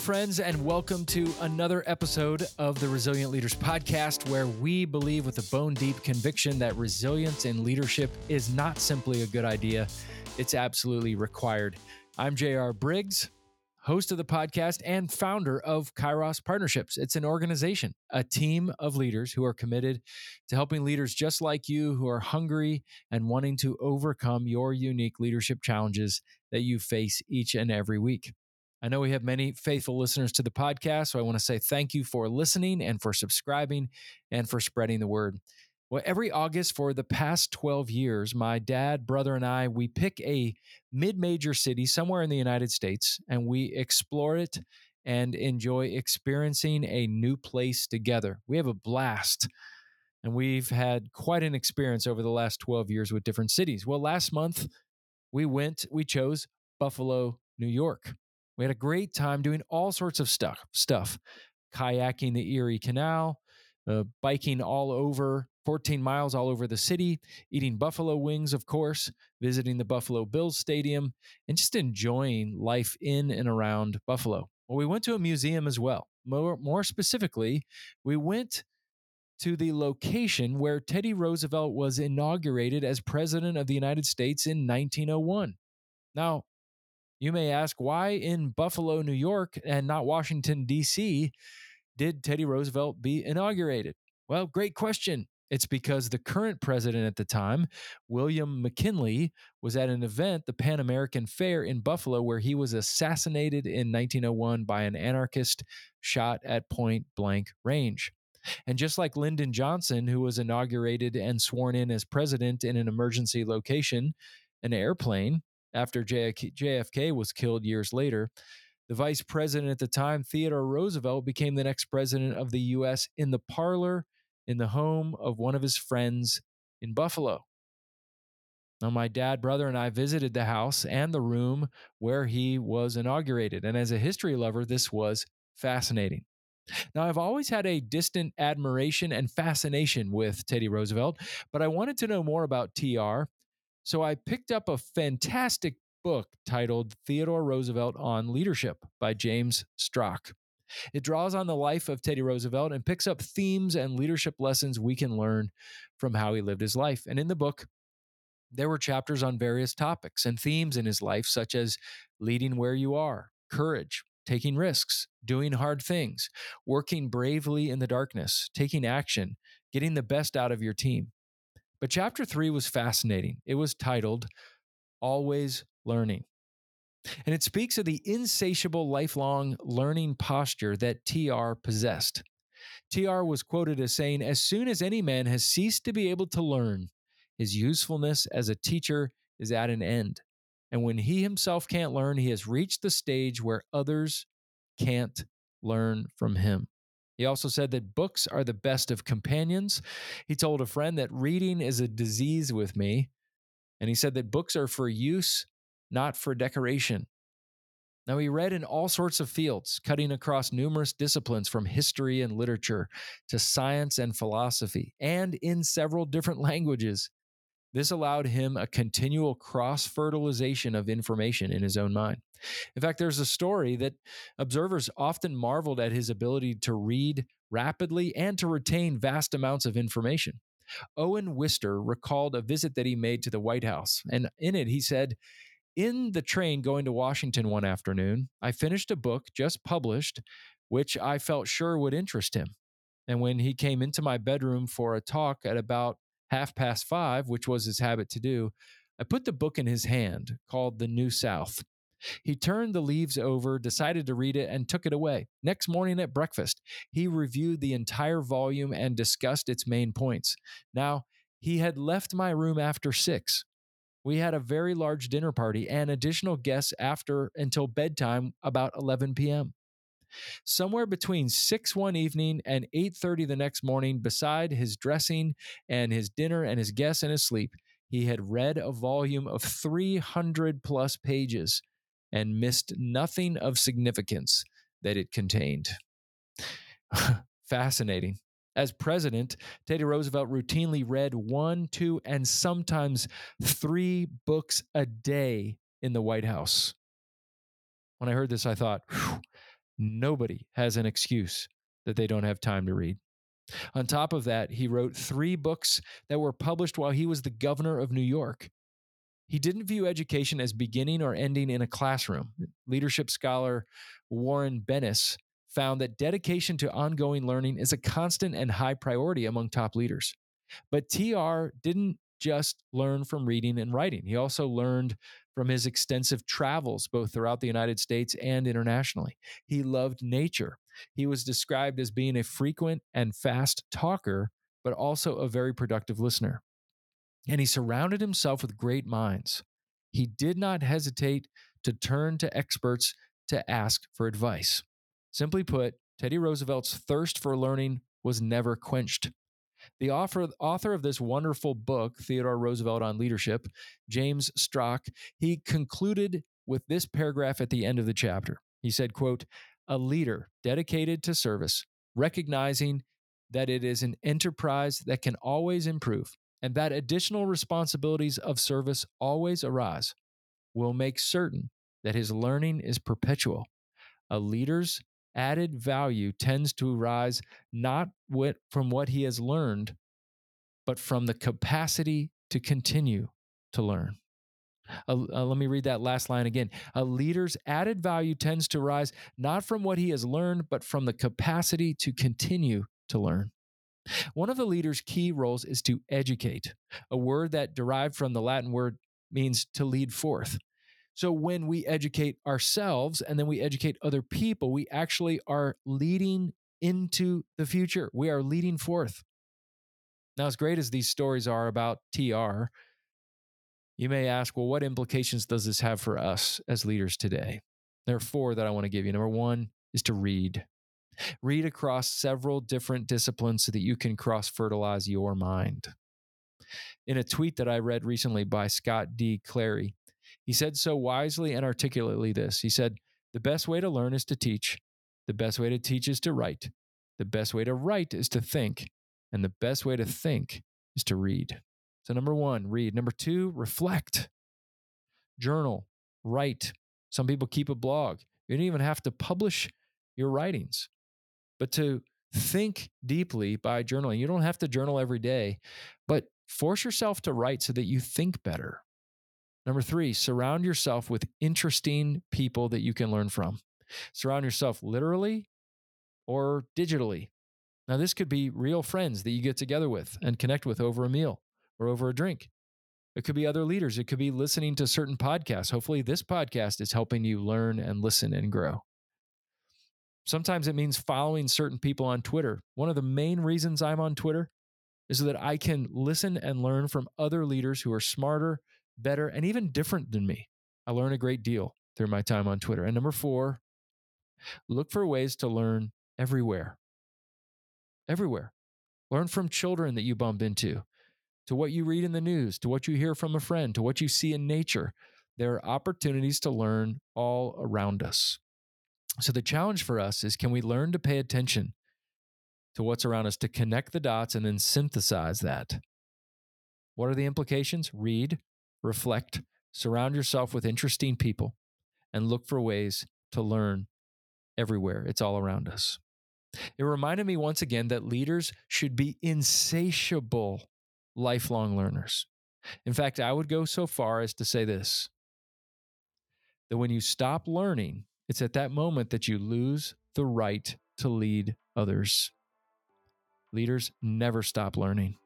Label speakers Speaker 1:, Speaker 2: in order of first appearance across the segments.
Speaker 1: friends, and welcome to another episode of the Resilient Leaders Podcast, where we believe with a bone deep conviction that resilience in leadership is not simply a good idea, it's absolutely required. I'm J.R. Briggs, host of the podcast and founder of Kairos Partnerships. It's an organization, a team of leaders who are committed to helping leaders just like you who are hungry and wanting to overcome your unique leadership challenges that you face each and every week. I know we have many faithful listeners to the podcast, so I want to say thank you for listening and for subscribing and for spreading the word. Well, every August for the past 12 years, my dad, brother, and I, we pick a mid major city somewhere in the United States and we explore it and enjoy experiencing a new place together. We have a blast. And we've had quite an experience over the last 12 years with different cities. Well, last month we went, we chose Buffalo, New York. We had a great time doing all sorts of stuff, stuff, kayaking the Erie Canal, uh, biking all over 14 miles all over the city, eating buffalo wings, of course, visiting the Buffalo Bills Stadium, and just enjoying life in and around Buffalo. Well, we went to a museum as well. More, more specifically, we went to the location where Teddy Roosevelt was inaugurated as President of the United States in 1901. Now, you may ask why in Buffalo, New York, and not Washington, D.C., did Teddy Roosevelt be inaugurated? Well, great question. It's because the current president at the time, William McKinley, was at an event, the Pan American Fair in Buffalo, where he was assassinated in 1901 by an anarchist shot at point blank range. And just like Lyndon Johnson, who was inaugurated and sworn in as president in an emergency location, an airplane, after JFK was killed years later. The vice president at the time, Theodore Roosevelt, became the next president of the U.S. in the parlor in the home of one of his friends in Buffalo. Now, my dad, brother, and I visited the house and the room where he was inaugurated. And as a history lover, this was fascinating. Now, I've always had a distant admiration and fascination with Teddy Roosevelt, but I wanted to know more about TR so I picked up a fantastic book titled Theodore Roosevelt on Leadership by James Strock. It draws on the life of Teddy Roosevelt and picks up themes and leadership lessons we can learn from how he lived his life. And in the book, there were chapters on various topics and themes in his life, such as leading where you are, courage, taking risks, doing hard things, working bravely in the darkness, taking action, getting the best out of your team. But chapter three was fascinating. It was titled Always Learning. And it speaks of the insatiable lifelong learning posture that TR possessed. TR was quoted as saying, As soon as any man has ceased to be able to learn, his usefulness as a teacher is at an end. And when he himself can't learn, he has reached the stage where others can't learn from him. He also said that books are the best of companions. He told a friend that reading is a disease with me. And he said that books are for use, not for decoration. Now, he read in all sorts of fields, cutting across numerous disciplines from history and literature to science and philosophy, and in several different languages. This allowed him a continual cross fertilization of information in his own mind. In fact, there's a story that observers often marveled at his ability to read rapidly and to retain vast amounts of information. Owen Wister recalled a visit that he made to the White House, and in it he said, In the train going to Washington one afternoon, I finished a book just published, which I felt sure would interest him. And when he came into my bedroom for a talk at about half past five, which was his habit to do, I put the book in his hand called The New South. He turned the leaves over, decided to read it, and took it away. Next morning at breakfast, he reviewed the entire volume and discussed its main points. Now, he had left my room after six. We had a very large dinner party and additional guests after until bedtime about 11 p.m. Somewhere between 6 one evening and 8:30 the next morning, beside his dressing and his dinner and his guests and his sleep, he had read a volume of 300 plus pages and missed nothing of significance that it contained. Fascinating. As president, Teddy Roosevelt routinely read one, two, and sometimes three books a day in the White House. When I heard this, I thought, Nobody has an excuse that they don't have time to read. On top of that, he wrote three books that were published while he was the governor of New York. He didn't view education as beginning or ending in a classroom. Leadership scholar Warren Bennis found that dedication to ongoing learning is a constant and high priority among top leaders. But TR didn't just learn from reading and writing, he also learned from his extensive travels both throughout the United States and internationally. He loved nature. He was described as being a frequent and fast talker, but also a very productive listener. And he surrounded himself with great minds. He did not hesitate to turn to experts to ask for advice. Simply put, Teddy Roosevelt's thirst for learning was never quenched. The author, author of this wonderful book, Theodore Roosevelt on Leadership, James Strock, he concluded with this paragraph at the end of the chapter. He said, quote, a leader dedicated to service, recognizing that it is an enterprise that can always improve and that additional responsibilities of service always arise, will make certain that his learning is perpetual. A leader's added value tends to arise not from what he has learned, but from the capacity to continue to learn. Uh, uh, let me read that last line again. A leader's added value tends to rise not from what he has learned, but from the capacity to continue to learn. One of the leader's key roles is to educate, a word that derived from the Latin word means to lead forth. So when we educate ourselves and then we educate other people, we actually are leading into the future. We are leading forth. Now, as great as these stories are about TR, you may ask, well, what implications does this have for us as leaders today? There are four that I want to give you. Number one is to read. Read across several different disciplines so that you can cross fertilize your mind. In a tweet that I read recently by Scott D. Clary, he said so wisely and articulately this. He said, The best way to learn is to teach. The best way to teach is to write. The best way to write is to think. And the best way to think is to read. So, number one, read. Number two, reflect. Journal, write. Some people keep a blog. You don't even have to publish your writings, but to think deeply by journaling. You don't have to journal every day, but force yourself to write so that you think better. Number three, surround yourself with interesting people that you can learn from. Surround yourself literally or digitally. Now, this could be real friends that you get together with and connect with over a meal or over a drink. It could be other leaders. It could be listening to certain podcasts. Hopefully, this podcast is helping you learn and listen and grow. Sometimes it means following certain people on Twitter. One of the main reasons I'm on Twitter is so that I can listen and learn from other leaders who are smarter better, and even different than me. I learn a great deal through my time on Twitter. And number four, look for ways to learn everywhere. Everywhere. Learn from children that you bump into, to what you read in the news, to what you hear from a friend, to what you see in nature. There are opportunities to learn all around us. So the challenge for us is can we learn to pay attention to what's around us, to connect the dots and then synthesize that? What are the implications? Read, reflect, surround yourself with interesting people, and look for ways to learn everywhere. It's all around us. It reminded me once again that leaders should be insatiable lifelong learners. In fact, I would go so far as to say this that when you stop learning, it's at that moment that you lose the right to lead others. Leaders never stop learning.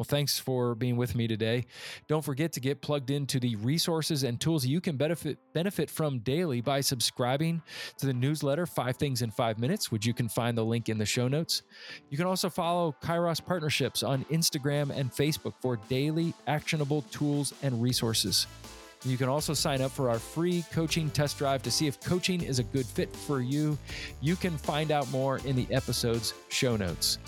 Speaker 1: Well, thanks for being with me today. Don't forget to get plugged into the resources and tools you can benefit benefit from daily by subscribing to the newsletter 5 Things in 5 Minutes, which you can find the link in the show notes. You can also follow Kairos Partnerships on Instagram and Facebook for daily actionable tools and resources. You can also sign up for our free coaching test drive to see if coaching is a good fit for you. You can find out more in the episode's show notes.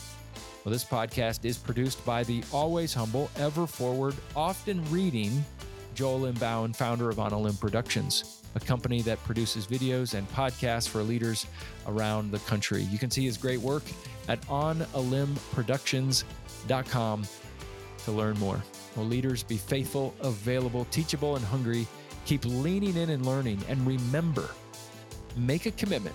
Speaker 1: Well, this podcast is produced by the always humble, ever forward, often reading Joel Limbauan, founder of On a Limb Productions, a company that produces videos and podcasts for leaders around the country. You can see his great work at onalimbproductions.com to learn more. Well, leaders, be faithful, available, teachable, and hungry. Keep leaning in and learning. And remember, make a commitment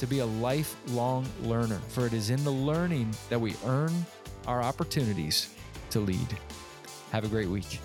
Speaker 1: to be a lifelong learner, for it is in the learning that we earn our opportunities to lead. Have a great week.